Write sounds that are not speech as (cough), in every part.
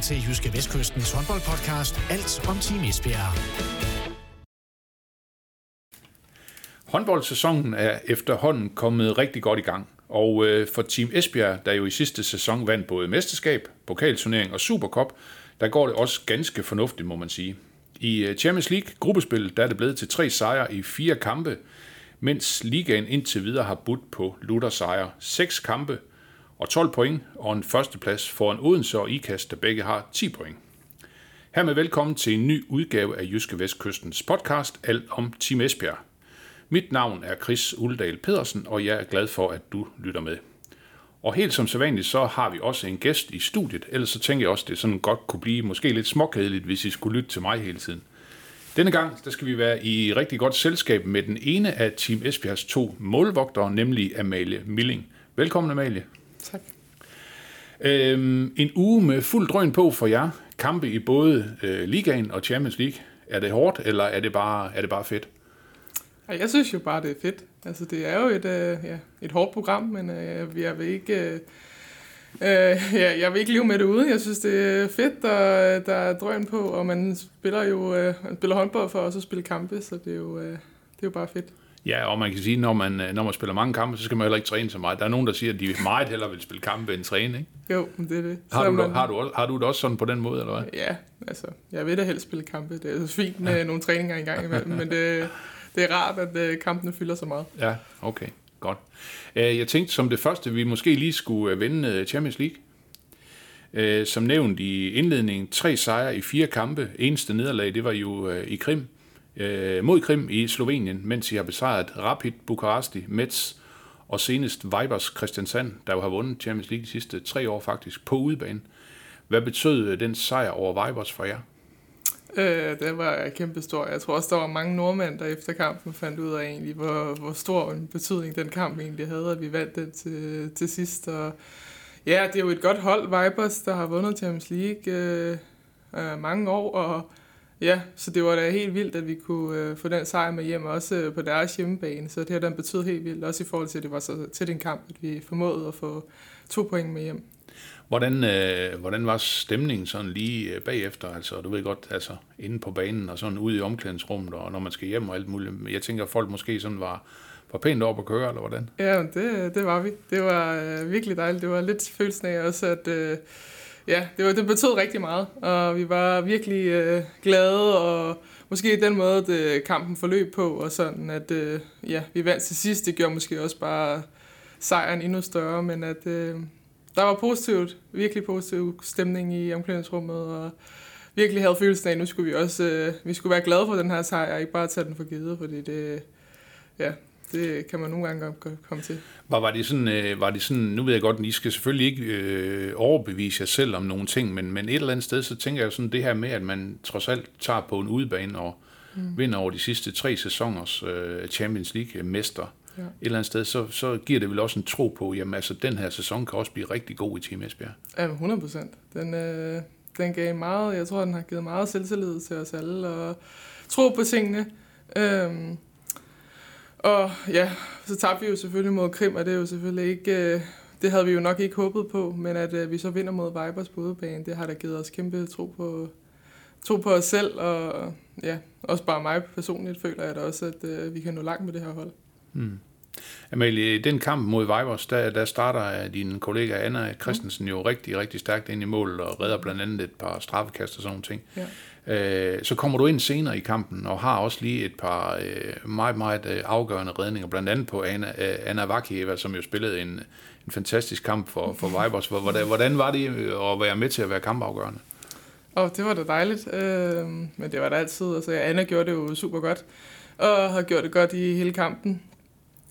lytter til Jyske Vestkystens håndboldpodcast Alt om Team Esbjerg. Håndboldsæsonen er efterhånden kommet rigtig godt i gang. Og øh, for Team Esbjerg, der jo i sidste sæson vandt både mesterskab, pokalturnering og Supercup, der går det også ganske fornuftigt, må man sige. I øh, Champions League gruppespil, der er det blevet til tre sejre i fire kampe, mens ligaen indtil videre har budt på Luther sejre. Seks kampe og 12 point, og en førsteplads foran Odense og Ikast, der begge har 10 point. Hermed velkommen til en ny udgave af Jyske Vestkystens podcast, Alt om Team Esbjerg. Mit navn er Chris Uldal Pedersen, og jeg er glad for, at du lytter med. Og helt som sædvanligt, så har vi også en gæst i studiet, ellers så tænker jeg også, det sådan godt kunne blive måske lidt småkedeligt, hvis I skulle lytte til mig hele tiden. Denne gang der skal vi være i rigtig godt selskab med den ene af Team Esbjergs to målvogtere, nemlig Amalie Milling. Velkommen Amalie. Tak. Øhm, en uge med fuld drøn på for jer. Kampe i både øh, Ligaen og Champions League. Er det hårdt, eller er det bare, er det bare fedt? Jeg synes jo bare, det er fedt. Altså, det er jo et, øh, ja, et hårdt program, men øh, jeg vil ikke... Øh, øh, ja, jeg vil ikke leve med det uden. Jeg synes, det er fedt, der, der er drøn på, og man spiller jo øh, man spiller håndbold for også at spille kampe, så det er jo, øh, det er jo bare fedt. Ja, og man kan sige, når man, når man spiller mange kampe, så skal man heller ikke træne så meget. Der er nogen, der siger, at de meget hellere vil spille kampe end træne, ikke? Jo, det er det. Har du, man, har, du, har du det også sådan på den måde, eller hvad? Ja, altså, jeg vil da helst spille kampe. Det er så fint med ja. nogle træninger engang imellem, men det, det er rart, at øh, kampene fylder så meget. Ja, okay, godt. Øh, jeg tænkte som det første, vi måske lige skulle øh, vende Champions League. Som nævnt i indledningen, tre sejre i fire kampe. Eneste nederlag, det var jo i Krim øh, mod Krim i Slovenien, mens I har besejret Rapid Bukaresti, Metz og senest Vibers Christiansand, der jo har vundet Champions League de sidste tre år faktisk på udebane. Hvad betød øh, den sejr over Vibers for jer? Øh, det var kæmpe stor. Jeg tror også, der var mange nordmænd, der efter kampen fandt ud af egentlig, hvor, hvor stor en betydning den kamp egentlig havde, at vi vandt den til, til sidst. Og ja, det er jo et godt hold, Vibers, der har vundet Champions League øh, øh, mange år, og Ja, så det var da helt vildt, at vi kunne øh, få den sejr med hjem, også øh, på deres hjemmebane. Så det har den betydet helt vildt, også i forhold til, at det var så til en kamp, at vi formåede at få to point med hjem. Hvordan, øh, hvordan var stemningen sådan lige øh, bagefter? Altså, du ved godt, altså inde på banen og sådan ude i omklædningsrummet, og når man skal hjem og alt muligt. Jeg tænker, at folk måske sådan var, var pænt op at køre, eller hvordan? Ja, det, det var vi. Det var øh, virkelig dejligt. Det var lidt følelsen af også, at... Øh, ja, det, var, det betød rigtig meget, og vi var virkelig øh, glade, og måske den måde, det, kampen forløb på, og sådan, at øh, ja, vi vandt til sidst, det gjorde måske også bare sejren endnu større, men at øh, der var positivt, virkelig positiv stemning i omklædningsrummet, og virkelig havde følelsen af, at nu skulle vi også øh, vi skulle være glade for den her sejr, og ikke bare tage den for givet, fordi det, ja, det kan man nogle gange komme til. Var, var, det sådan, øh, var det sådan, nu ved jeg godt, at I skal selvfølgelig ikke øh, overbevise jer selv om nogle ting, men, men et eller andet sted, så tænker jeg sådan det her med, at man trods alt tager på en udebane og mm. vinder over de sidste tre sæsoners øh, Champions League-mester. Ja. Et eller andet sted, så, så giver det vel også en tro på, jamen altså, den her sæson kan også blive rigtig god i Team Esbjerg. Ja, 100 procent. Den, øh, den gav meget, jeg tror, den har givet meget selvtillid til os alle, og tro på tingene. Øhm, og ja, så tabte vi jo selvfølgelig mod Krim, og det er jo selvfølgelig ikke... Øh, det havde vi jo nok ikke håbet på, men at øh, vi så vinder mod Vibers på udebane, det har da givet os kæmpe tro på, tro på os selv, og ja, også bare mig personligt føler jeg da også, at øh, vi kan nå langt med det her hold. Mm. Amalie, den kamp mod Vibers, der, der starter din kollega Anna Christensen jo rigtig, rigtig stærkt ind i mål og redder blandt andet et par straffekast og sådan nogle ting. Ja. Øh, så kommer du ind senere i kampen og har også lige et par øh, meget, meget øh, afgørende redninger, blandt andet på Anna, øh, Anna Vakieva, som jo spillede en, en fantastisk kamp for, for Vibers. Hvordan, hvordan var det øh, at være med til at være kampafgørende? Åh, oh, det var da dejligt, øh, men det var da altid. Altså, Anna gjorde det jo super godt, og har gjort det godt i hele kampen.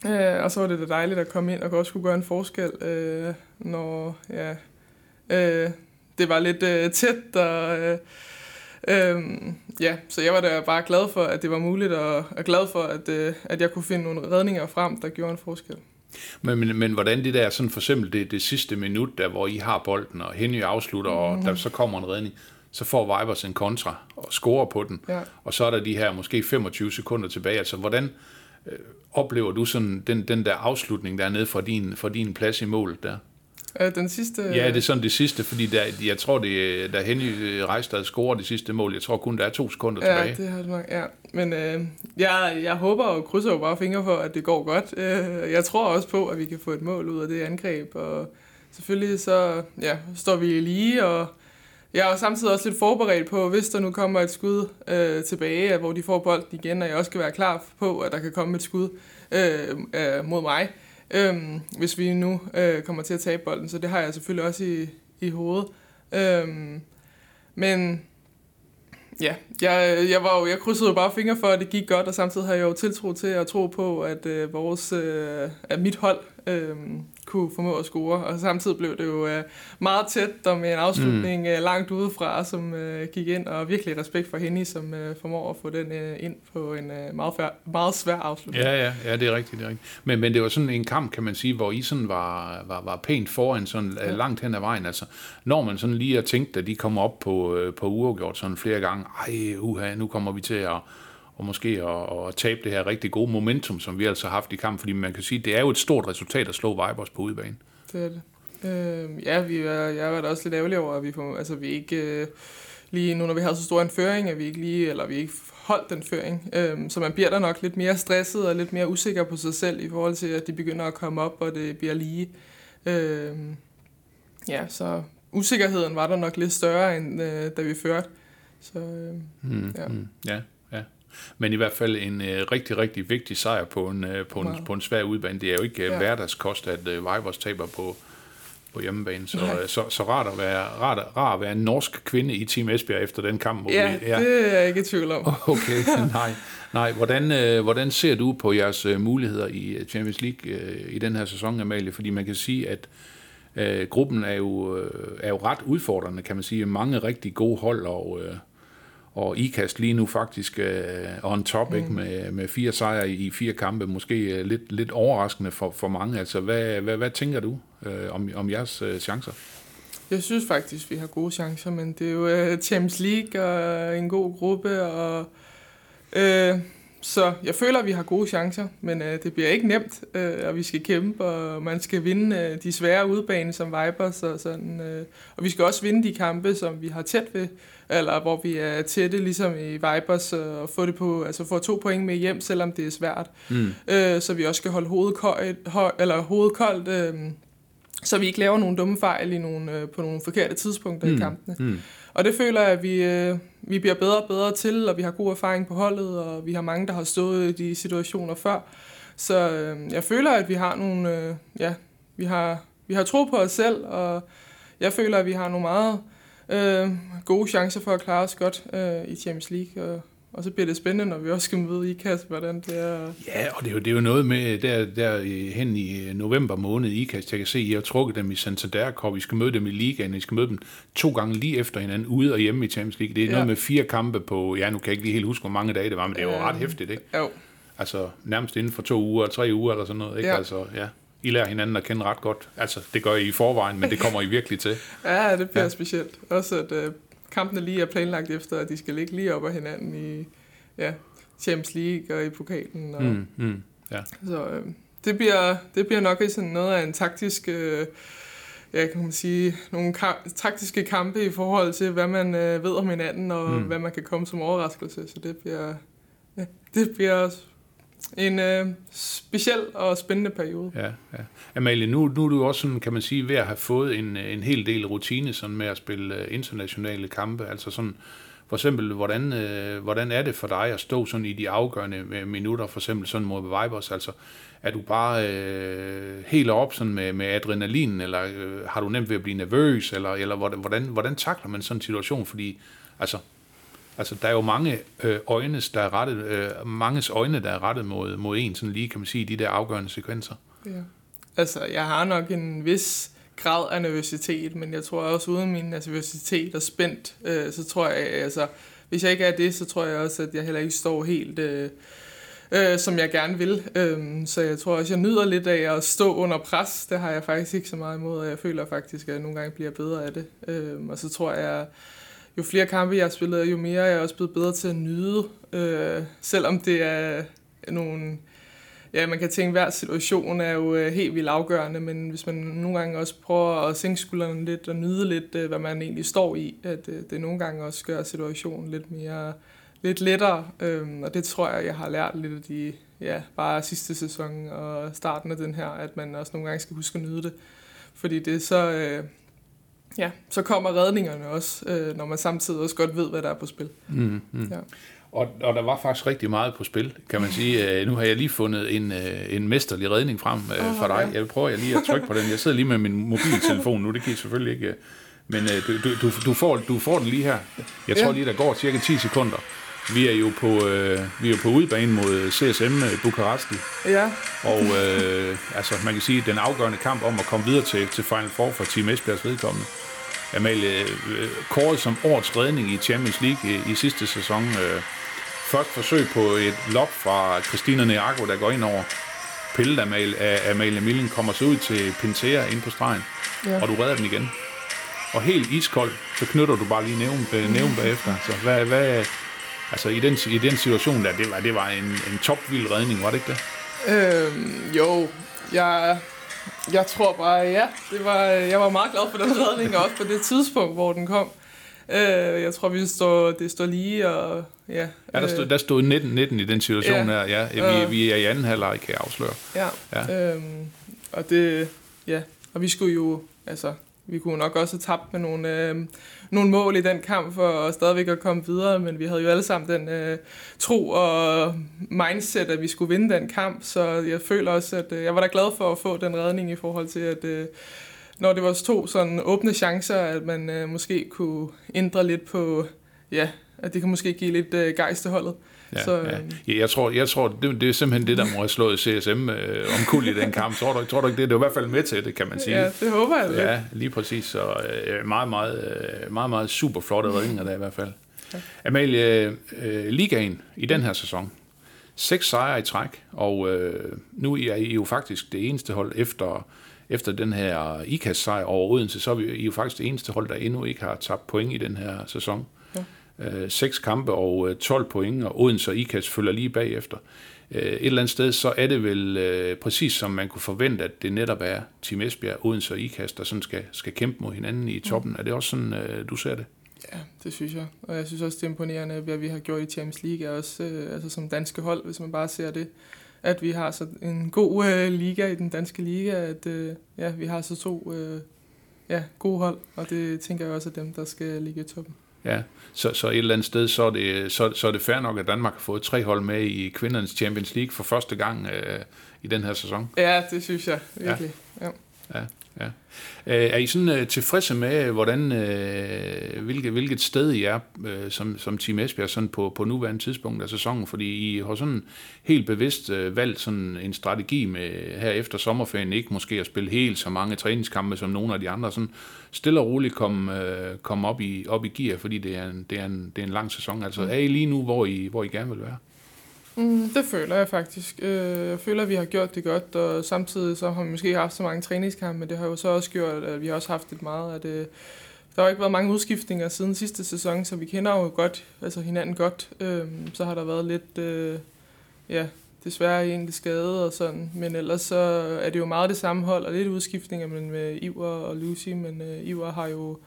Øh, og så var det da dejligt at komme ind og også kunne gøre en forskel, øh, når ja, øh, det var lidt øh, tæt, og øh, Øhm, ja, så jeg var da bare glad for, at det var muligt, og er glad for, at, øh, at jeg kunne finde nogle redninger frem, der gjorde en forskel. Men, men, men hvordan det der, sådan for eksempel det, det sidste minut, der hvor I har bolden, og Henry afslutter, mm. og mhm. der så kommer en redning, så får Vibers en kontra og scorer på den, ja. og så er der de her måske 25 sekunder tilbage. Altså, hvordan øh, oplever du sådan den, den der afslutning dernede for din, for din plads i målet der? Øh, den sidste... Ja, det er sådan det sidste, fordi der, jeg tror, det da Henny Rejstad scorer det sidste mål, jeg tror kun, der er to sekunder ja, tilbage. det har nok, ja. Men øh, jeg, jeg håber og krydser jo bare fingre for, at det går godt. Øh, jeg tror også på, at vi kan få et mål ud af det angreb, og selvfølgelig så ja, står vi lige, og jeg er samtidig også lidt forberedt på, hvis der nu kommer et skud øh, tilbage, hvor de får bolden igen, og jeg også skal være klar på, at der kan komme et skud øh, øh, mod mig, øh, hvis vi nu øh, kommer til at tabe bolden. Så det har jeg selvfølgelig også i, i hovedet. Øhm, men ja, jeg, jeg, var jo, jeg krydsede jo bare fingre for, at det gik godt, og samtidig har jeg jo tiltro til at tro på, at, øh, vores, øh, at mit hold øh, kunne formå at score. Og samtidig blev det jo øh, meget tæt og med en afslutning mm. øh, langt udefra, som øh, gik ind. Og virkelig respekt for hende, som øh, formår at få den øh, ind på en øh, meget, fær, meget svær afslutning. Ja, ja, ja, det er rigtigt. Det er rigtigt. Men, men det var sådan en kamp, kan man sige, hvor I sådan var, var, var pænt foran sådan ja. langt hen ad vejen. Altså, når man sådan lige har tænkt, at de kommer op på, øh, på uafgjort sådan flere gange, ej, uha, nu kommer vi til at og måske at, at tabe det her rigtig gode momentum, som vi altså har haft i kampen, fordi man kan sige, det er jo et stort resultat at slå Vibers på udebane. Det er det. Øh, ja, vi er, jeg var da også lidt ærgerlig over, at vi, får, altså, vi ikke øh, lige nu, når vi har så stor en føring, at vi ikke lige, eller vi ikke holdt den føring. Øh, så man bliver der nok lidt mere stresset og lidt mere usikker på sig selv i forhold til, at de begynder at komme op, og det bliver lige. Øh, ja, så usikkerheden var der nok lidt større, end øh, da vi førte. Så, øh, mm, ja. Mm, ja. Men i hvert fald en øh, rigtig, rigtig vigtig sejr på en, øh, på, en, wow. på en svær udbane. Det er jo ikke øh, ja. hverdagskost, at øh, Vibers taber på, på hjemmebane. Så, øh, så, så rart, at være, rart, rart at være en norsk kvinde i Team Esbjerg efter den kamp. Hvor ja, vi, ja, det er jeg ikke i tvivl om. (laughs) Okay, (laughs) nej. nej. Hvordan, øh, hvordan ser du på jeres øh, muligheder i øh, Champions League øh, i den her sæson, Amalie? Fordi man kan sige, at øh, gruppen er jo, øh, er jo ret udfordrende, kan man sige. Mange rigtig gode hold, og... Øh, og IKAST lige nu faktisk uh, on top, mm. ikke? Med, med fire sejre i fire kampe, måske uh, lidt, lidt overraskende for, for mange. Altså, hvad, hvad, hvad tænker du uh, om, om jeres uh, chancer? Jeg synes faktisk, vi har gode chancer, men det er jo uh, Champions League og en god gruppe, og uh, så jeg føler, at vi har gode chancer, men øh, det bliver ikke nemt, øh, og vi skal kæmpe, og man skal vinde øh, de svære udbane som Vipers, og, sådan, øh, og vi skal også vinde de kampe, som vi har tæt ved, eller hvor vi er tætte, ligesom i Vipers, og få, det på, altså få to point med hjem, selvom det er svært. Mm. Øh, så vi også skal holde hovedet koldt, eller hovedet koldt øh, så vi ikke laver nogle dumme fejl i nogle, øh, på nogle forkerte tidspunkter mm. i kampene. Mm. Og det føler jeg, at vi, øh, vi bliver bedre og bedre til, og vi har god erfaring på holdet, og vi har mange, der har stået i de situationer før. Så øh, jeg føler, at vi har nogle, øh, ja, vi har, vi har tro på os selv, og jeg føler, at vi har nogle meget øh, gode chancer for at klare os godt øh, i Champions League, og og så bliver det spændende, når vi også skal møde IKAST, hvordan det er. Ja, og det er jo, det er jo noget med, der, der hen i november måned i IKAST, jeg kan se, at I har trukket dem i Santander Cup, vi skal møde dem i ligaen, I skal møde dem to gange lige efter hinanden, ude og hjemme i Champions League. Det er ja. noget med fire kampe på, ja, nu kan jeg ikke lige helt huske, hvor mange dage det var, men det er jo ja. ret hæftigt, ikke? Jo. Altså nærmest inden for to uger, tre uger eller sådan noget, ikke? Ja. Altså, ja. I lærer hinanden at kende ret godt. Altså, det gør I i forvejen, men det kommer I virkelig til. (laughs) ja, det bliver ja. specielt. Også at uh, kampene lige er planlagt efter, at de skal ligge lige op ad hinanden i ja, Champions League og i pokalen. Og, mm, mm, ja. Så øh, det, bliver, det bliver nok sådan noget af en taktisk... Øh, ja, kan man sige, nogle ka- taktiske kampe i forhold til, hvad man øh, ved om hinanden, og mm. hvad man kan komme som overraskelse. Så det bliver, ja, det bliver en øh, speciel og spændende periode. Ja, ja. Amalie, nu, nu er du også sådan, kan man sige, ved at have fået en, en hel del rutine sådan med at spille øh, internationale kampe. Altså sådan, for eksempel, hvordan, øh, hvordan er det for dig at stå sådan i de afgørende øh, minutter, for eksempel sådan mod Vibers, altså er du bare øh, helt op sådan med, med adrenalin, eller øh, har du nemt ved at blive nervøs, eller, eller hvordan, hvordan, hvordan takler man sådan en situation, fordi altså, altså der er jo mange øh, øjnes, der er rettet, øh, manges øjne, der er rettet mod, mod en, sådan lige kan man sige, de der afgørende sekvenser. Ja. Altså, jeg har nok en vis grad af nervøsitet, men jeg tror også uden min nervøsitet og spændt, øh, så tror jeg, altså, hvis jeg ikke er det, så tror jeg også, at jeg heller ikke står helt, øh, øh, som jeg gerne vil. Øh, så jeg tror også, jeg nyder lidt af at stå under pres. Det har jeg faktisk ikke så meget imod, og jeg føler faktisk, at jeg nogle gange bliver bedre af det. Øh, og så tror jeg, jo flere kampe jeg har spillet, jo mere er jeg også blevet bedre til at nyde, øh, selvom det er nogle ja, man kan tænke, at hver situation er jo øh, helt vildt afgørende, men hvis man nogle gange også prøver at sænke skuldrene lidt og nyde lidt, øh, hvad man egentlig står i, at øh, det nogle gange også gør situationen lidt mere lidt lettere, øhm, og det tror jeg, jeg har lært lidt af de, ja, bare sidste sæson og starten af den her, at man også nogle gange skal huske at nyde det, fordi det er så, øh, ja, så kommer redningerne også, øh, når man samtidig også godt ved, hvad der er på spil. Mm, mm. Ja. Og, og der var faktisk rigtig meget på spil, kan man sige. Øh, nu har jeg lige fundet en, øh, en mesterlig redning frem øh, for dig. Jeg prøver lige at trykke på den. Jeg sidder lige med min mobiltelefon nu, det kan I selvfølgelig ikke. Men du, du, du, får, du får den lige her. Jeg tror lige, der går cirka 10 sekunder. Vi er jo på, øh, vi er jo på udebane mod CSM Bukaresti. Ja. Og øh, altså, man kan sige, den afgørende kamp om at komme videre til, til Final Four for Team Esbjergs vedkommende. Amalie, øh, kåret som årets redning i Champions League i, i sidste sæson. Øh, Først forsøg på et lop fra Christina Neago, der går ind over pillet Amalie, af Amalie Millen, kommer så ud til Pintea ind på stregen, ja. og du redder den igen. Og helt iskold, så knytter du bare lige nævn, øh, nævn bagefter. Så hvad, hvad, altså i den, i den situation der, det var, det var en, en topvild redning, var det ikke det? Øhm, jo, jeg, jeg tror bare, ja. Det var, jeg var meget glad for den redning, også på det tidspunkt, hvor den kom. Øh, jeg tror, vi står, det står lige, og ja. Ja, der stod, der stod 19-19 i den situation ja, her. Ja, vi, øh, vi er i anden halvleg, kan jeg afsløre. Ja, ja. Øhm, og det, ja, og vi skulle jo, altså, vi kunne nok også have tabt med nogle, øh, nogle mål i den kamp for at stadigvæk at komme videre, men vi havde jo alle sammen den øh, tro og mindset, at vi skulle vinde den kamp, så jeg føler også, at øh, jeg var da glad for at få den redning i forhold til, at øh, når det var to sådan åbne chancer, at man øh, måske kunne ændre lidt på, ja, at det kan måske give lidt øh, gejst til holdet. Ja, så, ja. ja. Jeg tror, jeg tror det, det er simpelthen det, der må have slået CSM øh, omkuld i den kamp. Tror du, tror du ikke det? Det er i hvert fald med til det, kan man sige. Ja, det håber jeg. Ja, lige præcis. Så øh, meget, meget, øh, meget, meget super flotte redninger der i hvert fald. Ja. Amalie, øh, ligaen i den her sæson. Seks sejre i træk, og øh, nu er I jo faktisk det eneste hold efter efter den her IKAS-sejr over Odense, så er vi jo faktisk det eneste hold, der endnu ikke har tabt point i den her sæson. Øh, seks kampe og 12 øh, point, og Odense og IKAS følger lige bagefter. Øh, et eller andet sted, så er det vel øh, præcis som man kunne forvente, at det netop er Team Esbjerg, Odense og IKAS, der sådan skal, skal kæmpe mod hinanden i toppen. Mm. Er det også sådan, øh, du ser det? Ja, det synes jeg. Og jeg synes også, det er imponerende, hvad vi har gjort i Champions League, er også øh, altså som danske hold, hvis man bare ser det at vi har så en god øh, liga i den danske liga, at øh, ja, vi har så to øh, ja, gode hold, og det tænker jeg også er dem, der skal ligge i toppen. Ja, så, så et eller andet sted, så er, det, så, så er det fair nok, at Danmark har fået tre hold med i kvindernes Champions League for første gang øh, i den her sæson. Ja, det synes jeg virkelig. Ja. Ja. ja. Ja. Øh, er I sådan uh, tilfredse med, hvordan, uh, hvilket, hvilket sted I er uh, som, som Team Esbjerg sådan på, på nuværende tidspunkt af sæsonen? Fordi I har sådan helt bevidst uh, valgt sådan en strategi med her efter sommerferien ikke måske at spille helt så mange træningskampe som nogle af de andre. Sådan stille og roligt komme uh, kom op, i, op i gear, fordi det er en, det er en, det er en lang sæson. Altså er I lige nu, hvor I, hvor I gerne vil være? Mm, det føler jeg faktisk. Øh, jeg føler, at vi har gjort det godt, og samtidig så har vi måske haft så mange træningskampe, men det har jo så også gjort, at vi har også haft lidt meget af det. Der har ikke været mange udskiftninger siden sidste sæson, så vi kender jo godt, altså hinanden godt. Øh, så har der været lidt, øh, ja, desværre egentlig skade og sådan, men ellers så er det jo meget det samme hold, og lidt udskiftninger men med Iver og Lucy, men uh, Iver har jo,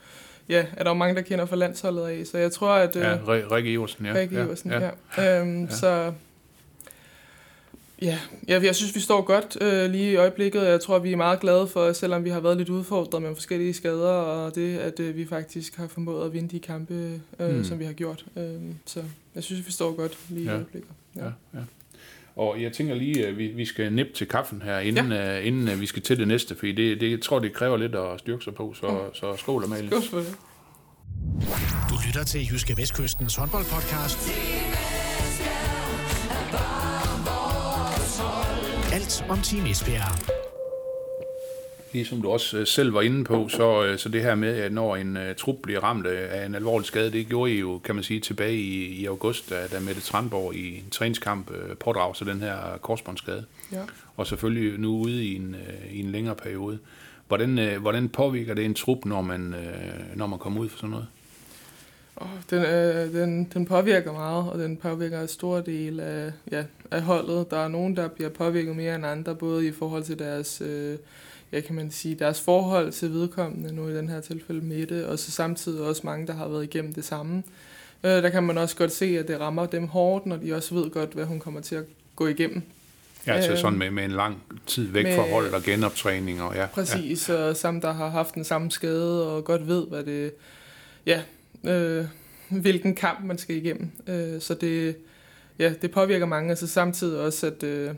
ja, er der jo mange, der kender fra landsholdet af, så jeg tror, at... Ja, Rikke Iversen, ja. Rikke Iversen, ja. ja. Øhm, ja. Så Ja, ja jeg synes, vi står godt øh, lige i øjeblikket. Jeg tror, vi er meget glade for, selvom vi har været lidt udfordret med forskellige skader, og det, at øh, vi faktisk har formået at vinde de kampe, øh, mm. som vi har gjort. Øh, så jeg synes, vi står godt lige ja. i øjeblikket. Ja. Ja, ja. Og jeg tænker lige, at vi, vi skal nippe til kaffen her, inden, ja. uh, inden uh, vi skal til det næste, for det, det, jeg tror, det kræver lidt at styrke sig på, så, mm. så skål, Amalie. Skål for det. Du lytter til Jyske Vestkystens håndboldpodcast. Alt om Team Esbjerg. Ligesom du også øh, selv var inde på, så, øh, så det her med, at når en uh, trup bliver ramt af en alvorlig skade, det gjorde I jo, kan man sige, tilbage i, i august, da, da Mette Tramborg i en træningskamp uh, pådrager sig den her korsbåndsskade. Ja. Og selvfølgelig nu ude i en, uh, i en længere periode. Hvordan, uh, hvordan påvirker det en trup, når man, uh, når man kommer ud for sådan noget? Oh, den, øh, den, den påvirker meget, og den påvirker en stor del af, ja, af holdet. Der er nogen, der bliver påvirket mere end andre, både i forhold til deres, øh, ja, kan man sige, deres forhold til vedkommende, nu i den her tilfælde Mette, og så samtidig også mange, der har været igennem det samme. Øh, der kan man også godt se, at det rammer dem hårdt, når de også ved godt, hvad hun kommer til at gå igennem. Ja, altså sådan med, med en lang tid væk med, fra hold og genoptræning. Og ja, præcis, ja. og sammen der har haft den samme skade, og godt ved, hvad det, ja, øh, hvilken kamp man skal igennem. Øh, så det, ja, det påvirker mange, altså samtidig også, at, øh,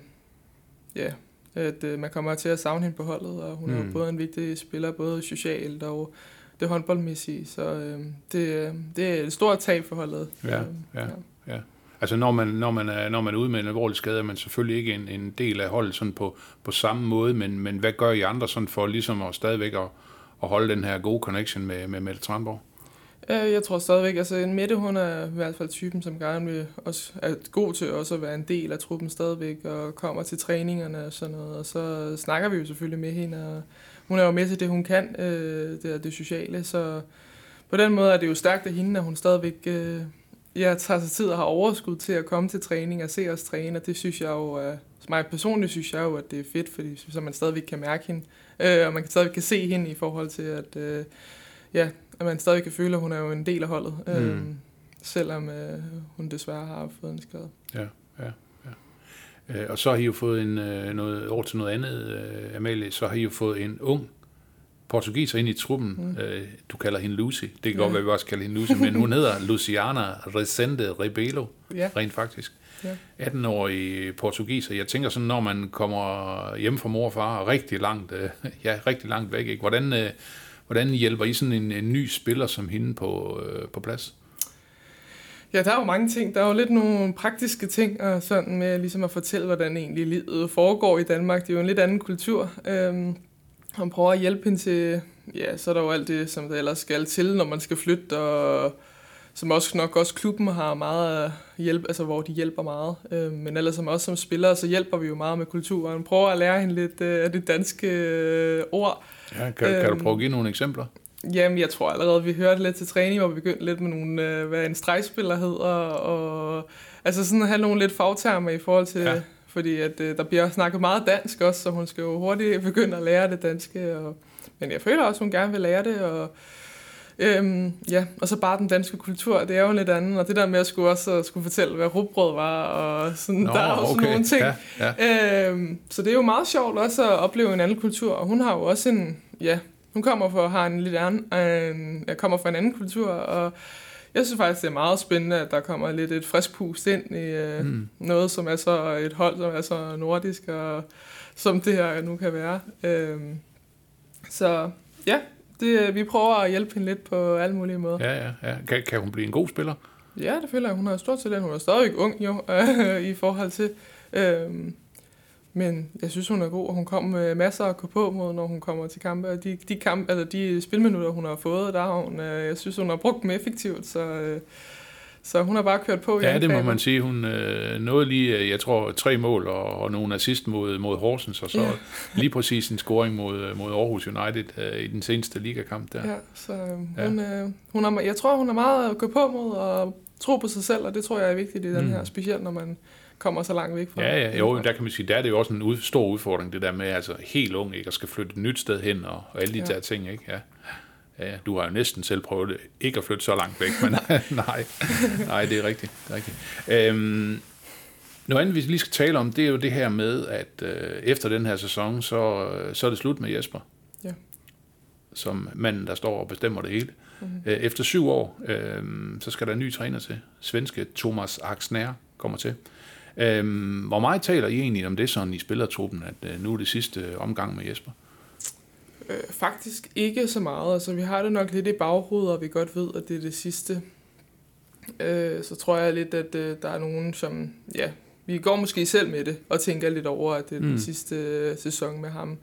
ja, at øh, man kommer til at savne hende på holdet, og hun mm. er jo mm. både en vigtig spiller, både socialt og det håndboldmæssige, så øh, det, det er et stort tab for holdet. Ja, øh, ja, ja. ja. Altså når man, når man, er, når man er ude med en alvorlig skade, er man selvfølgelig ikke en, en del af holdet sådan på, på samme måde, men, men hvad gør I andre sådan for ligesom at stadigvæk at, at holde den her gode connection med, med Mette Tranborg? Øh, jeg tror stadigvæk, altså en Mette, hun er i hvert fald typen, som gerne vil også, er god til også at være en del af truppen stadigvæk, og kommer til træningerne og sådan noget, og så snakker vi jo selvfølgelig med hende, og hun er jo med til det, hun kan, øh, det det sociale, så på den måde er det jo stærkt af hende, at hun stadigvæk øh, ja, tager sig tid og har overskud til at komme til træning og se os træne, og det synes jeg jo, øh, mig personligt synes jeg jo, at det er fedt, fordi så man stadigvæk kan mærke hende, øh, og man kan stadigvæk kan se hende i forhold til, at øh, ja, at man stadig kan føle, at hun er jo en del af holdet, mm. øh, selvom øh, hun desværre har fået en skade. Ja, ja, ja. Øh, og så har I jo fået en, øh, noget, over til noget andet, øh, Amalie, så har I jo fået en ung portugiser ind i truppen. Mm. Øh, du kalder hende Lucy. Det kan ja. godt være, at vi også kalder hende Lucy, men hun hedder (laughs) Luciana Resende Rebelo, ja. rent faktisk. Ja. 18-årig portugiser. Jeg tænker sådan, når man kommer hjem fra mor og far, rigtig langt, øh, ja, rigtig langt væk, ikke? Hvordan, øh, Hvordan hjælper I sådan en, en ny spiller som hende på, øh, på plads? Ja, der er jo mange ting. Der er jo lidt nogle praktiske ting, og sådan med ligesom at fortælle, hvordan egentlig livet foregår i Danmark. Det er jo en lidt anden kultur. Øhm, han prøver at hjælpe hende til, ja, så er der jo alt det, som der ellers skal til, når man skal flytte, og som også nok også klubben har meget hjælp, altså hvor de hjælper meget. Øh, men ellers som også som spillere, så hjælper vi jo meget med kulturen. Prøver at lære hende lidt øh, af det danske øh, ord. Ja, kan, øhm, kan du prøve at give nogle eksempler? Jamen, jeg tror allerede, vi hørte lidt til træning, hvor vi begyndte lidt med nogle, øh, hvad en stregspiller hedder, og altså sådan at have nogle lidt fagtermer i forhold til, ja. fordi at, øh, der bliver snakket meget dansk også, så hun skal jo hurtigt begynde at lære det danske, og, men jeg føler også, hun gerne vil lære det, og Øhm, ja, og så bare den danske kultur, det er jo lidt andet, og det der med at skulle også skulle fortælle, hvad rugbrød var, og sådan, Nå, der er også okay. nogle ting. Ja, ja. Øhm, så det er jo meget sjovt også at opleve en anden kultur, og hun har jo også en, ja, hun kommer fra, har en lidt anden, en, jeg kommer fra en anden kultur, og jeg synes faktisk, det er meget spændende, at der kommer lidt et frisk pust ind i øh, mm. noget, som er så et hold, som er så nordisk, og som det her nu kan være. Øhm, så ja, det, vi prøver at hjælpe hende lidt på alle mulige måder. Ja, ja, ja. Kan, kan hun blive en god spiller? Ja, det føler jeg. Hun har stort talent. Hun er stadig ung jo, (laughs) i forhold til... Øhm, men jeg synes, hun er god, og hun kommer med masser at gå på mod, når hun kommer til kampe. Og de, de, kamp, altså de spilminutter, hun har fået, der har hun, øh, jeg synes, hun har brugt dem effektivt. Så, øh, så hun har bare kørt på. Ja, det må man sige. Hun øh, nåede lige, øh, jeg tror, tre mål og, og nogle assist mod, mod Horsens, og så ja. (laughs) lige præcis en scoring mod, øh, mod Aarhus United øh, i den seneste ligakamp der. Ja, så øh, hun, ja. Øh, hun er, jeg tror, hun er meget at gå på mod og tro på sig selv, og det tror jeg er vigtigt i den mm. her, specielt når man kommer så langt væk fra Ja, ja, jo, der kan man sige, der er det jo også en ud, stor udfordring, det der med altså helt ung, ikke, at skal flytte et nyt sted hen, og, og alle de ja. der ting, ikke? Ja. Ja, du har jo næsten selv prøvet det. Ikke at flytte så langt væk, men (laughs) nej, (laughs) nej, det er rigtigt. Det er rigtigt. Øhm, noget andet, vi lige skal tale om, det er jo det her med, at øh, efter den her sæson, så, så er det slut med Jesper. Ja. Som manden, der står og bestemmer det hele. Mm-hmm. Øh, efter syv år, øh, så skal der en ny træner til. Svenske Thomas Axner kommer til. Øh, hvor meget taler I egentlig om det sådan i spillertruppen, at øh, nu er det sidste omgang med Jesper? Øh, faktisk ikke så meget. Altså, vi har det nok lidt i baghovedet, og vi godt ved, at det er det sidste. Øh, så tror jeg lidt, at øh, der er nogen, som... Ja, vi går måske selv med det, og tænker lidt over, at det er mm. den sidste øh, sæson med ham,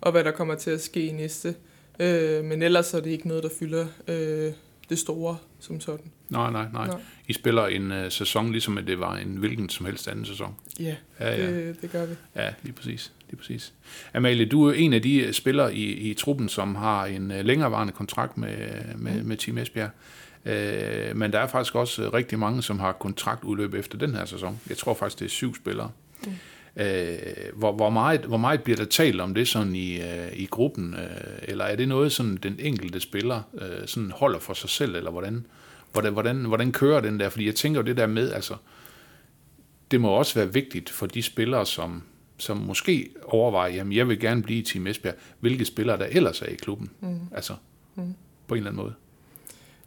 og hvad der kommer til at ske i næste. Øh, men ellers er det ikke noget, der fylder øh, det store som sådan. Nej, nej, nej. nej. I spiller en uh, sæson, ligesom at det var en hvilken som helst anden sæson. Ja, ja, ja. Det, det gør vi. Ja, lige præcis. Lige præcis. Amalie, du er en af de spillere i, i truppen, som har en uh, længerevarende kontrakt med, med, mm. med Team Esbjerg. Øh, men der er faktisk også rigtig mange, som har kontraktudløb efter den her sæson. Jeg tror faktisk, det er syv spillere. Mm. Øh, hvor, hvor, meget, hvor meget bliver der talt om det sådan i, øh, i gruppen? Øh, eller er det noget, sådan den enkelte spiller øh, sådan holder for sig selv, eller hvordan, hvordan, hvordan, hvordan kører den der? Fordi jeg tænker jo det der med, altså, det må også være vigtigt for de spillere, som, som måske overvejer, jamen jeg vil gerne blive i Team Esbjerg, hvilke spillere der ellers er i klubben. Mm. Altså, mm. på en eller anden måde.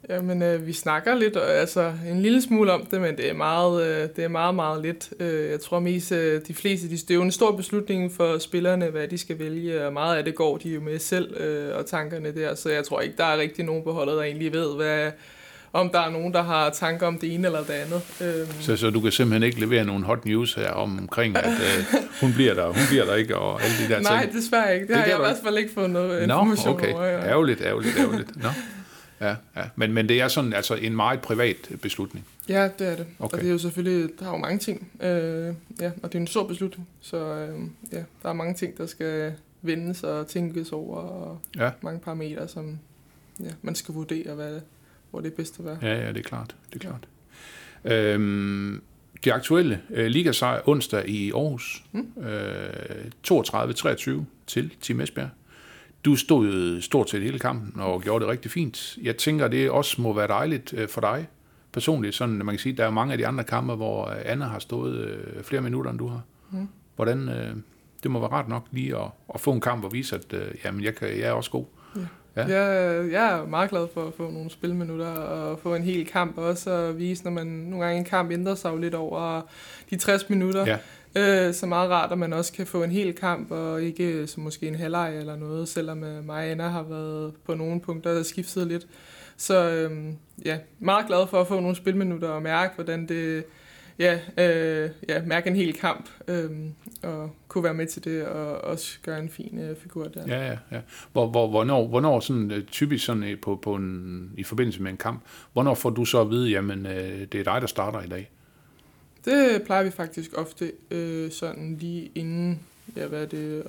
Jamen, øh, vi snakker lidt, altså en lille smule om det, men det er meget, øh, det er meget, meget lidt. Øh, jeg tror mest, øh, de fleste, de, er jo en stor beslutning for spillerne, hvad de skal vælge, og meget af det går de jo med selv, øh, og tankerne der, så jeg tror ikke, der er rigtig nogen på holdet, der egentlig ved, hvad, om der er nogen, der har tanker om det ene eller det andet. Øhm. Så, så du kan simpelthen ikke levere nogen hot news her om, omkring, at øh, hun bliver der, hun bliver der ikke, og alle de der ting? Nej, desværre ikke. Det, det har jeg i hvert fald ikke fået noget Nå, information okay. over. Ja. Ærgerligt, ærgerligt, ærgerligt. Nå. Ja, ja. Men, men det er sådan altså en meget privat beslutning. Ja, det er det. Okay. Og det er jo selvfølgelig, der er jo mange ting. Øh, ja, og det er en stor beslutning. Så øh, ja, der er mange ting, der skal vendes og tænkes over, og ja. mange parametre, som ja, man skal vurdere, hvad, hvor det er bedst at være. Ja, ja, det er klart. Det er klart. Ja. Øhm, de aktuelle øh, ligasejr onsdag i Aarhus. Mm. Øh, 32-23 til Team Esbjerg. Du stod stort set hele kampen og gjorde det rigtig fint. Jeg tænker, det også må være dejligt øh, for dig personligt. Sådan, man kan sige, der er mange af de andre kampe, hvor øh, Anna har stået øh, flere minutter, end du har. Mm. Hvordan, det må være rart nok lige at, at få en kamp og vise, at jamen, jeg, kan, jeg er også god. Ja. Ja. Jeg, jeg er meget glad for at få nogle spilminutter og få en hel kamp også og vise, når man nogle gange en kamp ændrer sig jo lidt over de 60 minutter. Ja. Øh, så meget rart, at man også kan få en hel kamp, og ikke som måske en halvleg eller noget, selvom øh, mig og Anna har været på nogle punkter skiftet lidt. Så øh, ja, meget glad for at få nogle spilminutter og mærke, hvordan det, ja, øh, ja, mærke en hel kamp, øh, og kunne være med til det, og også gøre en fin øh, figur der. Ja, ja, ja. Hvor, hvor, hvornår, hvornår sådan, øh, typisk sådan øh, på, på en, i forbindelse med en kamp, hvornår får du så at vide, jamen øh, det er dig, der starter i dag? Det plejer vi faktisk ofte øh, sådan lige inden, ja, hvad er det,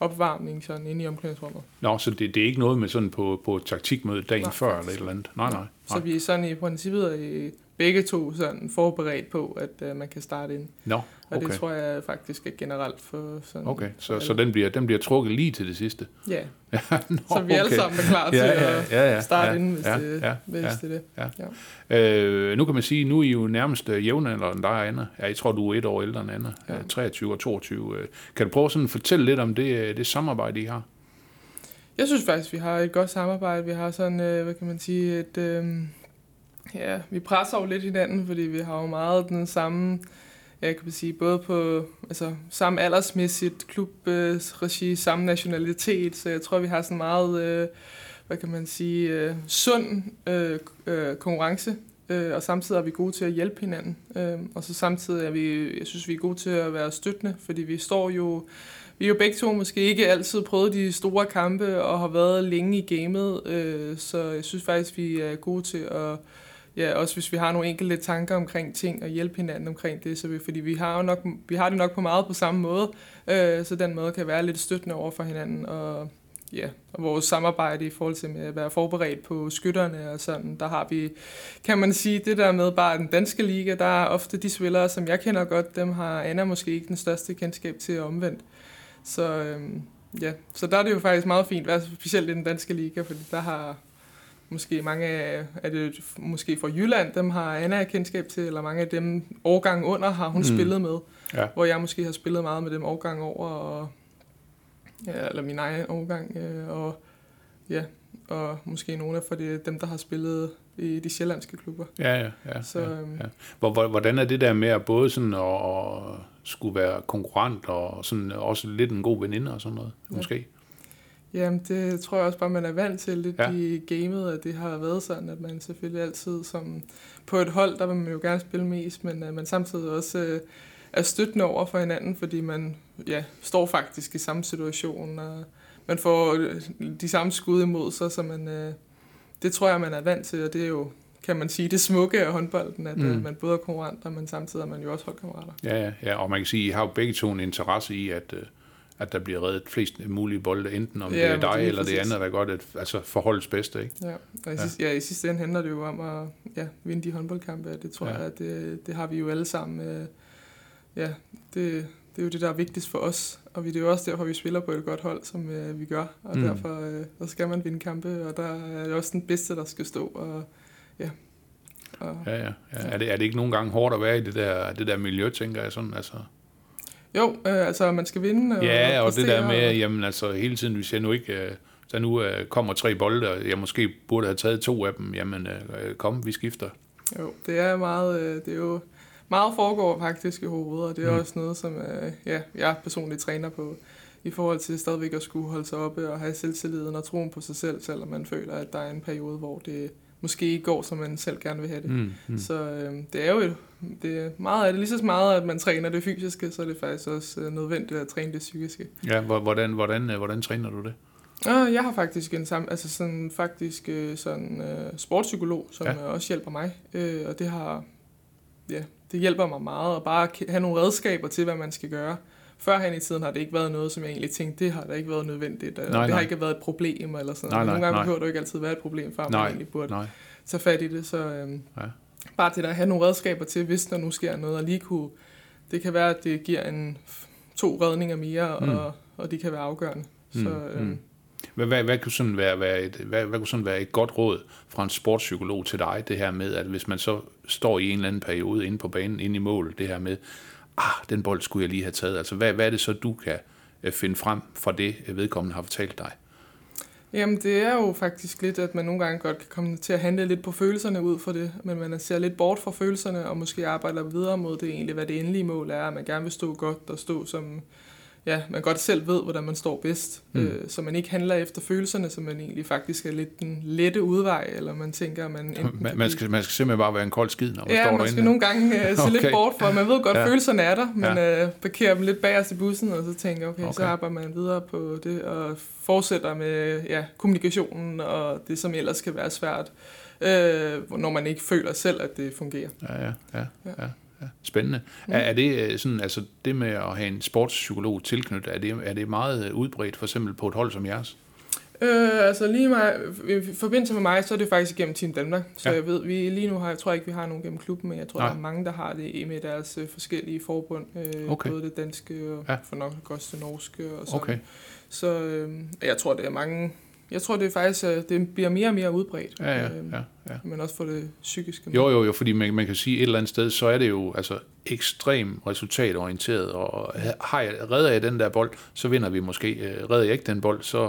opvarmning sådan inde i omklædningsrummet. Nå, så det, det er ikke noget med sådan på, på taktikmøde dagen nej, før eller et eller andet? Nej, nej, nej. Så vi er sådan i princippet i begge to sådan forberedt på, at uh, man kan starte ind. Nå, okay. Og det tror jeg faktisk er generelt for sådan... Okay, så, så den, bliver, den bliver trukket lige til det sidste? Ja, (laughs) ja så vi okay. alle sammen er klar til ja, ja, ja, ja, at starte ja, ind, hvis, ja, det, ja, hvis ja, det er det. Ja. Ja. Øh, nu kan man sige, nu er I jo nærmest øh, jævnaldrende dig, Anna. Ja, jeg tror, du er et år ældre end Anna. Ja. 23 og 22. Øh, kan du prøve sådan at fortælle lidt om det, det samarbejde, I har? Jeg synes faktisk, vi har et godt samarbejde. Vi har sådan, hvad kan man sige, et... Øh, ja, vi presser jo lidt hinanden, fordi vi har jo meget den samme, jeg kan sige, både på altså, samme aldersmæssigt klubregi, samme nationalitet, så jeg tror, vi har sådan meget, øh, hvad kan man sige, øh, sund øh, øh, konkurrence, øh, og samtidig er vi gode til at hjælpe hinanden. Øh, og så samtidig er vi, jeg synes, vi er gode til at være støttende, fordi vi står jo, vi er jo begge to måske ikke altid prøvet de store kampe og har været længe i gamet, øh, så jeg synes faktisk, vi er gode til at ja, også hvis vi har nogle enkelte tanker omkring ting og hjælpe hinanden omkring det, så vi, fordi vi har, jo nok, vi har det nok på meget på samme måde, øh, så den måde kan være lidt støttende over for hinanden, og ja, og vores samarbejde i forhold til med at være forberedt på skytterne og sådan, der har vi, kan man sige, det der med bare den danske liga, der er ofte de spillere, som jeg kender godt, dem har Anna måske ikke den største kendskab til omvendt. Så øhm, ja, så der er det jo faktisk meget fint, specielt i den danske liga, fordi der har måske mange af, er det måske fra Jylland, dem har Anna kendskab til, eller mange af dem årgang under har hun mm. spillet med, ja. hvor jeg måske har spillet meget med dem årgang over, og, ja, eller min egen årgang, øh, og ja, og måske nogle af for det, dem, der har spillet i de sjællandske klubber. Ja, ja, ja. Så, ja, øhm, ja. Hvordan er det der med at både sådan at, at skulle være konkurrent og sådan også lidt en god veninde og sådan noget, ja. måske? Jamen, det tror jeg også bare, man er vant til lidt ja. i gamet, at det har været sådan, at man selvfølgelig altid som på et hold, der vil man jo gerne spille mest, men at man samtidig også øh, er støttende over for hinanden, fordi man ja, står faktisk i samme situation, og man får øh, de samme skud imod sig, så man, øh, det tror jeg, man er vant til, og det er jo kan man sige, det smukke af håndbolden, at mm. man både er konkurrenter, men samtidig er man jo også holdkammerater. Ja, ja, ja, og man kan sige, at I har jo begge to en interesse i, at, at der bliver reddet flest mulige bolde, enten om Ja, det er dig det er eller det præcis. andet, der er godt, at, altså forholdets bedste, ikke? Ja, og i, sidste, ja, i sidste ende handler det jo om at ja, vinde de håndboldkampe, og det tror Ja. ja. jeg, at det, det har vi jo alle sammen. øh, Ja, det, det er jo det, der er vigtigst for os, og vi, det er jo også derfor, vi spiller på et godt hold, som øh, vi gør, og mm. derfor øh, der skal man vinde kampe, og der er det også den bedste, der skal stå, og ja. Og, Ja, ja. ja. Er, det, er det ikke nogle gange hårdt at være i det der, det der miljø, tænker jeg sådan? Altså, Jo, øh, altså man skal vinde. ja, og det der med, og- jamen altså hele tiden, hvis jeg nu ikke, øh, der nu øh, kommer tre bolde, og jeg måske burde have taget to af dem, jamen øh, kom, vi skifter. Jo, det er meget, øh, det er jo meget foregår faktisk i hovedet, og det er mm. også noget, som øh, ja, jeg personligt træner på, i forhold til stadigvæk at skulle holde sig oppe og have selvtilliden og troen på sig selv, selvom man føler, at der er en periode, hvor det måske ikke går, som man selv gerne vil have det. Mm, Mm. Så øh, det er jo et, det er meget af det, lige så meget, at man træner det fysiske, så er det faktisk også øh, nødvendigt at træne det psykiske. Ja, hvor- hvordan, hvordan, øh, hvordan træner du det? Og jeg har faktisk en sam, altså sådan faktisk øh, sådan øh, sportspsykolog, som Ja. ja. også hjælper mig, øh, og det har ja, det hjælper mig meget at bare have nogle redskaber til, hvad man skal gøre. Førhen i tiden har det ikke været noget, som jeg egentlig tænkte, det har da ikke været nødvendigt. Nej, det nej. har ikke været et problem eller sådan Nej, Nogle gange nej. behøver det ikke altid være et problem, før Nej, man egentlig burde Nej. tage fat i det. Så øhm, Ja. bare til at have nogle redskaber til, hvis der nu sker noget, og lige kunne, det kan være, at det giver en to redninger mere, Mm. og, og de kan være afgørende. Mm, Så, mm. øhm, Hvad, hvad, hvad, kunne sådan være, være et, hvad, hvad kunne sådan være et godt råd fra en sportspsykolog til dig, det her med, at hvis man så står i en eller anden periode inde på banen, inde i mål, det her med, ah, den bold skulle jeg lige have taget. Altså, hvad, hvad er det så, du kan øh, finde frem fra det, øh, vedkommende har fortalt dig? Jamen, det er jo faktisk lidt, at man nogle gange godt kan komme til at handle lidt på følelserne ud for det, men man ser lidt bort fra følelserne, og måske arbejder videre mod det egentlig, hvad det endelige mål er, at man gerne vil stå godt og stå som, ja, man godt selv ved, hvordan man står bedst, Mm. øh, så man ikke handler efter følelserne, så man egentlig faktisk er lidt den lette udvej, eller man tænker, at man enten Man, man, skal, man skal simpelthen bare være en kold skid, når man Ja, står man derinde. skal nogle gange uh, se (laughs) okay. Lidt bort for, man ved godt, Ja. følelserne er der, men ja. uh, parkerer dem lidt bagerst i bussen, og så tænker okay, okay, så arbejder man videre på det, og fortsætter med ja, kommunikationen, og det, som ellers kan være svært, uh, når man ikke føler selv, at det fungerer. Ja, ja, ja, ja. Ja. Ja. Spændende. Mm. Er, er det øh, sådan, altså det med at have en sportspsykolog tilknyttet, er det, er det meget øh, udbredt, for eksempel på et hold som jeres? Øh, altså lige mig, i forbindelse med mig, så er det faktisk gennem Team Danmark. Så Ja. jeg ved, vi lige nu har, jeg tror ikke, vi har nogen gennem klubben, men jeg tror, Nej. der er mange, der har det i med deres øh, forskellige forbund. Øh, Okay. Både det danske og ja. for nok også det norske og sådan. Okay. Så øh, jeg tror, det er mange... Jeg tror, det er faktisk, øh, det bliver mere og mere udbredt. Ja, ja, øh, ja, ja. Men også for det psykiske. Jo, jo, jo, fordi man, man kan sige, et eller andet sted, så er det jo altså ekstremt resultatorienteret, og har jeg, redder jeg den der bold, så vinder vi måske. Øh, Redder jeg ikke den bold, så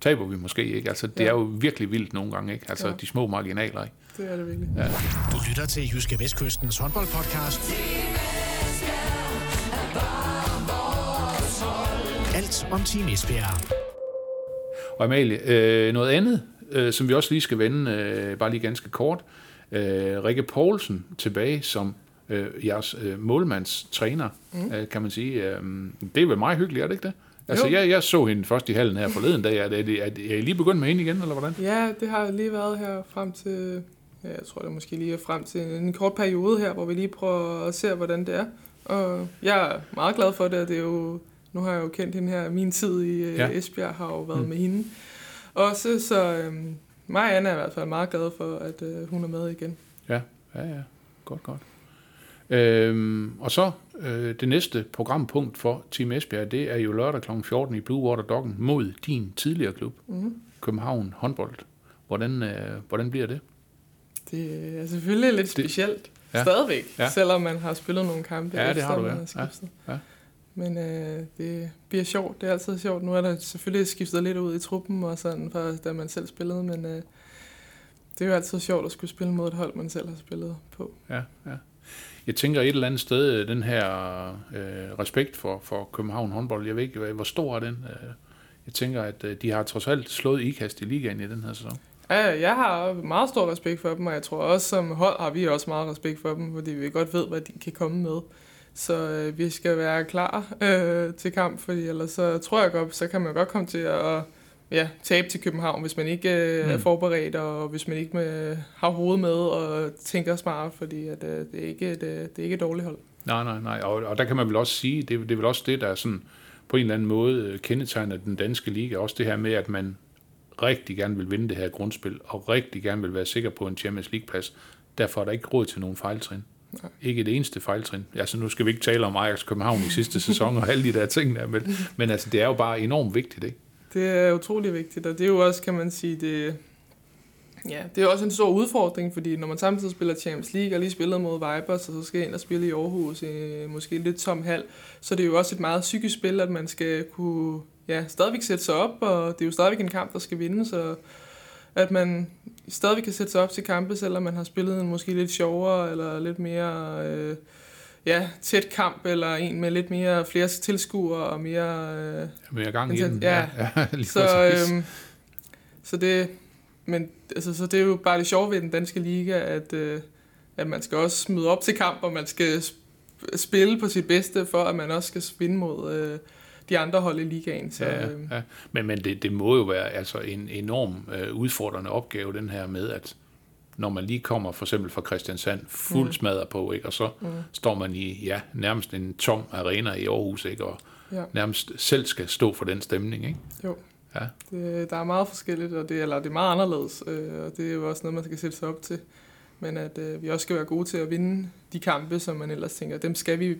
taber vi måske ikke. Altså, det Ja. er jo virkelig vildt nogle gange, ikke? Altså, Ja. de små marginaler, ikke? Det er det virkelig. Ja. Du lytter til Jyske Vestkystens håndboldpodcast. Alt om Team Esbjerg. Og Amalie, øh, noget andet, øh, som vi også lige skal vende, øh, bare lige ganske kort. Øh, Rikke Poulsen tilbage som øh, jeres øh, målmandstræner, mm. øh, kan man sige. Øh, det er vel meget hyggeligt, er det ikke det? Altså, Jo. jeg, jeg så hende først i hallen her forleden dag. Er, det, er, det, er, det- er I lige begyndt med hende igen, eller hvordan? Ja, det har lige været her frem til... Ja, jeg tror det måske lige frem til en kort periode her, hvor vi lige prøver at se, hvordan det er. Og jeg er meget glad for det, og det er jo... Nu har jeg jo kendt hende her. Min tid i Ja. ja. Esbjerg har jo været Mm. med hende. Også, så øhm, mig og Anna er i hvert fald meget glad for, at øh, hun er med igen. Ja, ja, ja. Godt, godt. Øhm, og så øh, det næste programpunkt for Team Esbjerg, det er jo lørdag kl. 14 i Blue Water Doggen mod din tidligere klub, Mm. København håndbold. Hvordan, øh, hvordan bliver det? Det er selvfølgelig lidt Det- specielt. ja. Stadigvæk, Ja. selvom man har spillet nogle kampe Ja, det har du, skiftet. Ja, ja. Men øh, det bliver sjovt. Det er altid sjovt. Nu er der selvfølgelig skiftet lidt ud i truppen, og sådan, fra da man selv spillede, men øh, det er jo altid sjovt at skulle spille mod et hold, man selv har spillet på. Ja, ja. Jeg tænker et eller andet sted, øh, den her øh, respekt for, for København håndbold, jeg ved ikke, hvor stor er den? Øh, jeg tænker, at øh, de har trods alt slået ikast i ligaen i den her sæson. Ja, jeg har meget stor respekt for dem, og jeg tror også som hold har vi også meget respekt for dem, fordi vi godt ved, hvad de kan komme med. Så øh, vi skal være klar øh, til kamp, fordi ellers så tror jeg godt, så kan man godt komme til at ja, tabe til København, hvis man ikke øh, Mm. er forberedt, og hvis man ikke med, har hovedet med og tænker smart, fordi at, øh, det, er ikke et, øh, det er ikke et dårligt hold. Nej, nej, nej. Og, og der kan man vel også sige, det, det er vel også det, der sådan, på en eller anden måde øh, kendetegner den danske liga. Også det her med, at man rigtig gerne vil vinde det her grundspil, og rigtig gerne vil være sikker på en Champions League-plads. Derfor er der ikke råd til nogen fejltrin. Ikke et eneste fejltrin. Altså, nu skal vi ikke tale om Ajax København i sidste sæson og alle de der ting der, men, men altså, det er jo bare enormt vigtigt, ikke? Det er utrolig vigtigt, og det er jo også, kan man sige, det, ja, det er også en stor udfordring, fordi når man samtidig spiller Champions League og lige spiller mod Vipers, og så skal ind og spille i Aarhus i måske lidt tom hal, så det er jo også et meget psykisk spil, at man skal kunne ja, stadigvæk sætte sig op, og det er jo stadigvæk en kamp, der skal vindes, så at man stadigvæk kan sætte sig op til kampe, selvom man har spillet en måske lidt sjovere, eller lidt mere øh, ja, tæt kamp, eller en med lidt mere flere tilskuere og mere... Øh, mere gang i den. Ja, ja, ja (laughs) lige så, øh, så det, men altså, så det er jo bare det sjove ved den danske liga, at, øh, at man skal også møde op til kamp, og man skal spille på sit bedste, for at man også skal vinde mod øh, de andre hold i ligaen. Så, ja, øh, ja. Men, men det, det må jo være altså en enorm øh, udfordrende opgave, den her med, at når man lige kommer for eksempel fra Christiansand fuld mm. smadret på, ikke? og så mm. står man i ja, nærmest en tom arena i Aarhus, ikke? og ja. nærmest selv skal stå for den stemning. Ikke? Jo. Ja. Det, der er meget forskelligt, og det, eller det er meget anderledes, øh, og det er jo også noget, man skal sætte sig op til. Men at øh, vi også skal være gode til at vinde de kampe, som man ellers tænker, dem skal vi,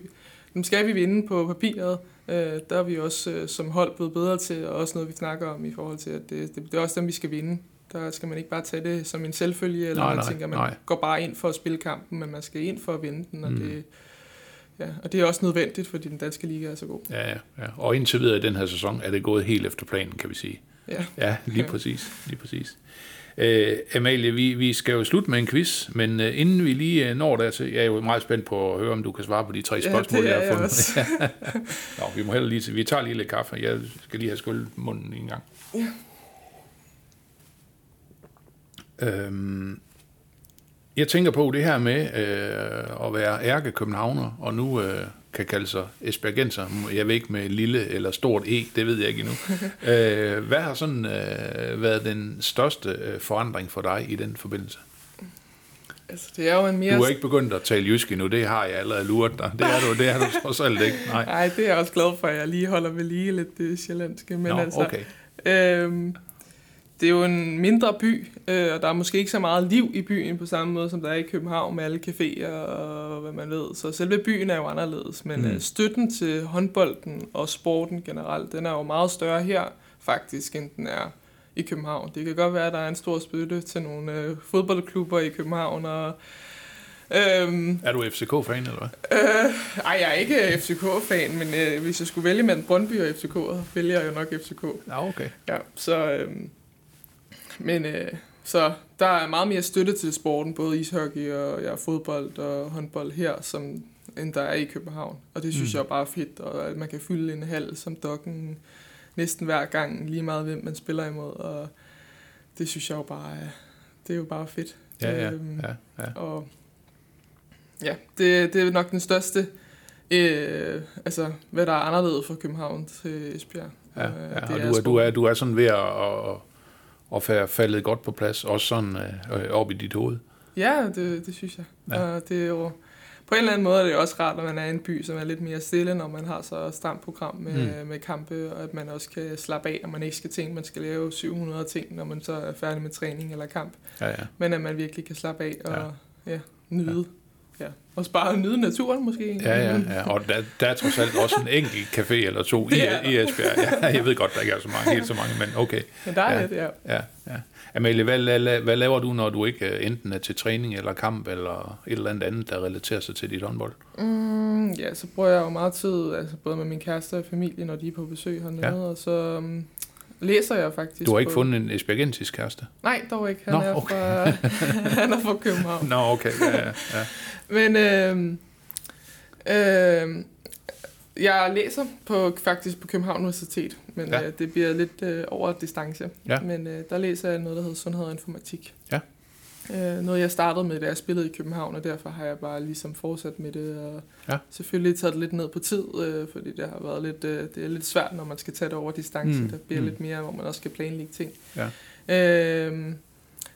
dem skal vi vinde på papiret. Øh, der er vi også øh, som hold blevet bedre til, og også noget, vi snakker om i forhold til, at det, det, det er også dem, vi skal vinde. Der skal man ikke bare tage det som en selvfølge, eller nej, man nej, tænker, man nej. går bare ind for at spille kampen, men man skal ind for at vinde den, og mm. det Ja, og det er også nødvendigt, fordi den danske liga er så god. Ja, ja, ja. Og indtil videre i den her sæson er det gået helt efter planen, kan vi sige. Ja, ja lige præcis. Lige præcis. Uh, Amalie, vi, vi skal jo slutte med en quiz, men uh, inden vi lige uh, når der til, jeg er jo meget spændt på at høre, om du kan svare på de tre spørgsmål, ja, jeg har fundet. (laughs) Nå, vi må heller lige til, vi tager lige lidt kaffe. Jeg skal lige have skyllet munden en gang. Ja. Øhm, jeg tænker på det her med øh, at være ærke københavner, og nu øh, kan kalde sig Esbjergenser. Jeg ved ikke med lille eller stort E, det ved jeg ikke endnu. (laughs) øh, hvad har sådan øh, været den største øh, forandring for dig i den forbindelse? Altså, det er jo en mere... Du er ikke begyndt at tale jysk endnu, det har jeg allerede luret dig. Det er du, det er du trods alt ikke. Nej. (laughs) Nej, det er jeg også glad for, at jeg lige holder ved lige lidt det sjællandske. Men Nå, altså, okay. øhm, det er jo en mindre by, øh, og der er måske ikke så meget liv i byen på samme måde, som der er i København med alle caféer og hvad man ved. Så selve byen er jo anderledes, men mm. Øh, støtten til håndbolden og sporten generelt, den er jo meget større her faktisk, end den er i København. Det kan godt være, at der er en stor støtte til nogle øh, fodboldklubber i København, og Øhm, er du FCK-fan, eller hvad? Øh, ej, jeg er ikke FCK-fan, men øh, hvis jeg skulle vælge mellem Brøndby og FCK, så vælger jeg jo nok FCK. Ja, okay. Ja, så, øh, men øh, så der er meget mere støtte til sporten, både ishockey og ja, fodbold og håndbold her, som, end der er i København. Og det synes mm. jeg er bare fedt, og at man kan fylde en hal som dokken næsten hver gang, lige meget hvem man spiller imod. Og det synes jeg jo bare er, det er jo bare fedt. Ja, ja, øhm, ja, ja. Og ja, det, det er nok den største, øh, altså hvad der er anderledes fra København til Esbjerg. Ja, ja. Øh, og du er, du, er, du er sådan ved at, at og faldet godt på plads, også sådan øh, op i dit hoved. Ja, det, det synes jeg. Ja. Og det er jo, på en eller anden måde er det også rart, når man er i en by, som er lidt mere stille, når man har så stramt program med, mm. med kampe, og at man også kan slappe af, og man ikke skal tænke, at man skal lave 700 ting, når man så er færdig med træning eller kamp. Ja, ja. Men at man virkelig kan slappe af og ja. Ja, nyde. Ja Ja. Og bare nyde naturen måske. Ja, ja, ja. og der, der er trods alt også en enkelt café eller to i, i Esbjerg. Ja, jeg ved godt, der ikke er så mange, helt så mange, men okay. Men der er ja. det, ja. ja, ja. Amalie, hvad, hvad laver du, når du ikke øh, enten er til træning eller kamp, eller et eller andet andet, der relaterer sig til dit håndbold? Mm, ja, så bruger jeg jo meget tid, altså både med min kæreste og familie, når de er på besøg hernede, ja. og så um, læser jeg faktisk. Du har ikke på... fundet en esbjergensisk kæreste? Nej, dog ikke. Han, Nå, er, okay. fra, (laughs) han er fra København. Nå, okay. Ja, ja. Men øh, øh, jeg læser på, faktisk på København Universitet, men ja. øh, det bliver lidt øh, over distance. Ja. Men øh, der læser jeg noget, der hedder sundhed og informatik. Ja. Øh, noget jeg startede med, da jeg spillede i København, og derfor har jeg bare ligesom fortsat med det. Og ja. selvfølgelig taget det lidt ned på tid, øh, fordi det har været lidt, øh, det er lidt svært, når man skal tage det over distance. Mm. Der bliver mm. lidt mere, hvor man også skal planlægge ting. Ja. Øh,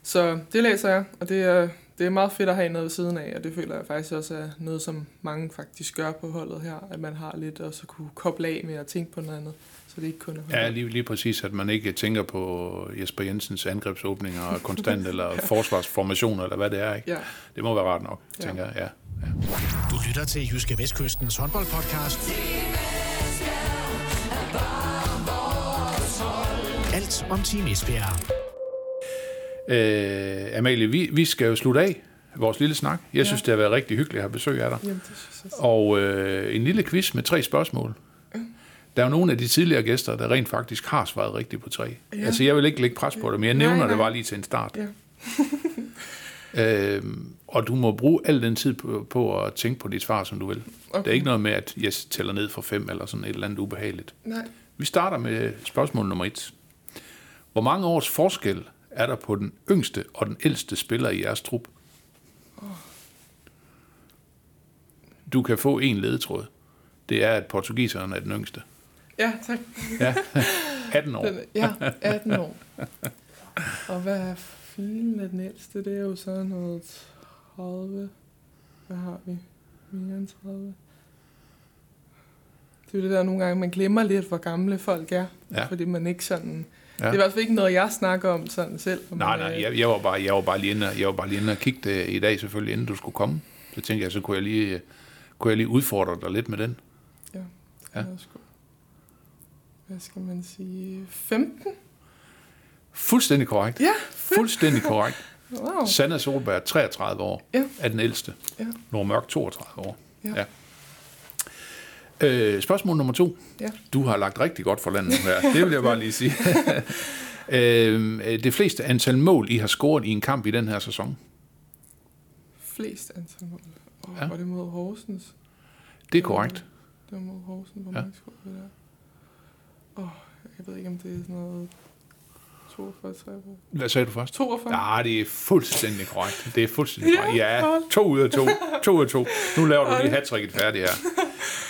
så det læser jeg, og det er det er meget fedt at have noget ved siden af, og det føler jeg faktisk også er noget, som mange faktisk gør på holdet her, at man har lidt også at kunne koble af med at tænke på noget andet, så det ikke kun er Ja, håndbold. lige, lige præcis, at man ikke tænker på Jesper Jensens angrebsåbninger konstant, (laughs) eller forsvarsformationer, eller hvad det er. Ikke? Ja, Det må være rart nok, Ja. tænker jeg. Ja. Du lytter til Jyske Vestkystens håndboldpodcast. Alt om Team Esbjerg. Øh, Amalie, vi, vi skal jo slutte af vores lille snak. Jeg Ja. synes, det har været rigtig hyggeligt at have besøg af dig. jamen det synes jeg. Og øh, en lille quiz med tre spørgsmål. Der er jo nogle af de tidligere gæster, der rent faktisk har svaret rigtigt på tre. Ja. Altså, jeg vil ikke lægge pres på dig, men jeg Nej, nævner det nej. bare lige til en start. Ja. (laughs) øhm, og du må bruge al den tid på, på at tænke på dit svar, som du vil. Okay. Det er ikke noget med, at jeg tæller ned fra fem eller sådan et eller andet ubehageligt. Nej, Vi starter med spørgsmål nummer et. Hvor mange års forskel er der på den yngste og den ældste spiller i jeres trup? Du kan få en ledetråd. Det er, at portugiseren er den yngste. ja, tak. Ja, (laughs) 18 år. Den, ja, 18 år. Og hvad er filen af den ældste? Det er jo sådan noget 30. Hvad har vi? Mere end 30. Det er jo det der nogle gange, man glemmer lidt, hvor gamle folk er. Ja. Fordi man ikke sådan... Ja. Ja. Det er i hvert fald ikke noget, jeg snakker om sådan selv. Nej, Men, nej, øh, jeg, jeg, var bare, jeg var bare lige inde, jeg var bare lige inde og kigge det i dag selvfølgelig, inden du skulle komme. Så tænkte jeg, så kunne jeg lige, kunne jeg lige udfordre dig lidt med den. Ja. Ja. Sgu. Hvad skal man sige? 15? Fuldstændig korrekt. Ja, Fuldstændig korrekt. (laughs) wow. Sanna Solberg, 33 år, Ja. er den ældste. Ja. Nora Mørk, 32 år. Ja. ja. Øh, spørgsmål nummer to. Ja. Du har lagt rigtig godt for landet her. (laughs) Det vil jeg bare lige sige. (laughs) øh, det fleste antal mål, I har scoret i en kamp i den her sæson, Flest antal mål. Oh, Ja. Var det mod Horsens? det er korrekt. Det var mod Horsens, hvor Ja. mange scorede der? Åh, oh, jeg ved ikke, om det er sådan noget 42, 43. Hvad sagde du først? 42? Ja, det er fuldstændig korrekt. Det er fuldstændig korrekt. Ja, to ud af to. To ud af to. Nu laver du lige hat færdigt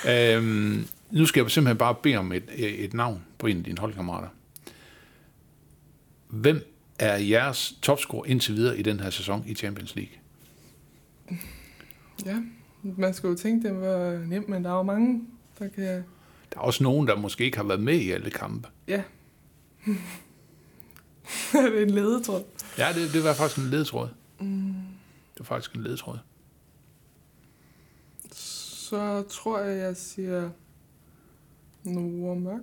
her. Øhm, nu skal jeg simpelthen bare bede om et, et navn på en af dine holdkammerater. Hvem er jeres topscorer indtil videre i den her sæson i Champions League? Ja, man skulle jo tænke, det var nemt, men der er jo mange, der kan... Der er også nogen, der måske ikke har været med i alle kampe. Ja. Det (laughs) er en ledetråd. Ja, det, det var faktisk en ledetråd. Det var faktisk en ledetråd. Så tror jeg, jeg siger Nora Mørk.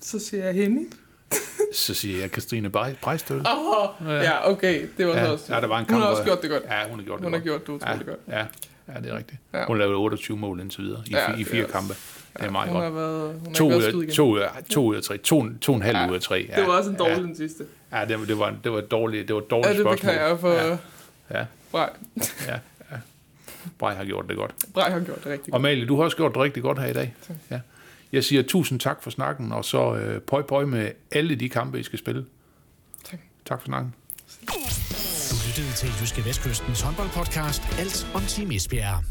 Så siger jeg Henny. (laughs) Så siger jeg Katrine Bre- Brejstøl. Åh, oh, ja, okay. Det var så Ja, også... ja, der var en Hun har kamp, også gjort det godt. Ja, hun har gjort det Hun har godt. gjort det utroligt ja, godt. Ja, ja, det er rigtigt. Ja. Hun lavede 28 mål indtil videre i, Ja, i fire kampe. Det er meget hun godt. har været, hun To har ud, to, ud af, to ud af tre. To, to og en halv Ja. ud af tre. Ja, Det var også en dårlig Ja, den sidste. ja det, var- det, var, det var et dårligt, det var et dårligt Ja, det spørgsmål. beklager jeg for... Ja, Ja. ja, Brej. ja, ja. Brej har gjort det godt. Brej har gjort det rigtig Og godt. Malie, du har også gjort det rigtig godt her i dag. Tak. Ja. Jeg siger tusind tak for snakken, og så øh, pøj pøj med alle de kampe, I skal spille. Tak. Tak for snakken. Du lyttede til Jyske Vestkystens håndboldpodcast. Alt om Team Esbjerg.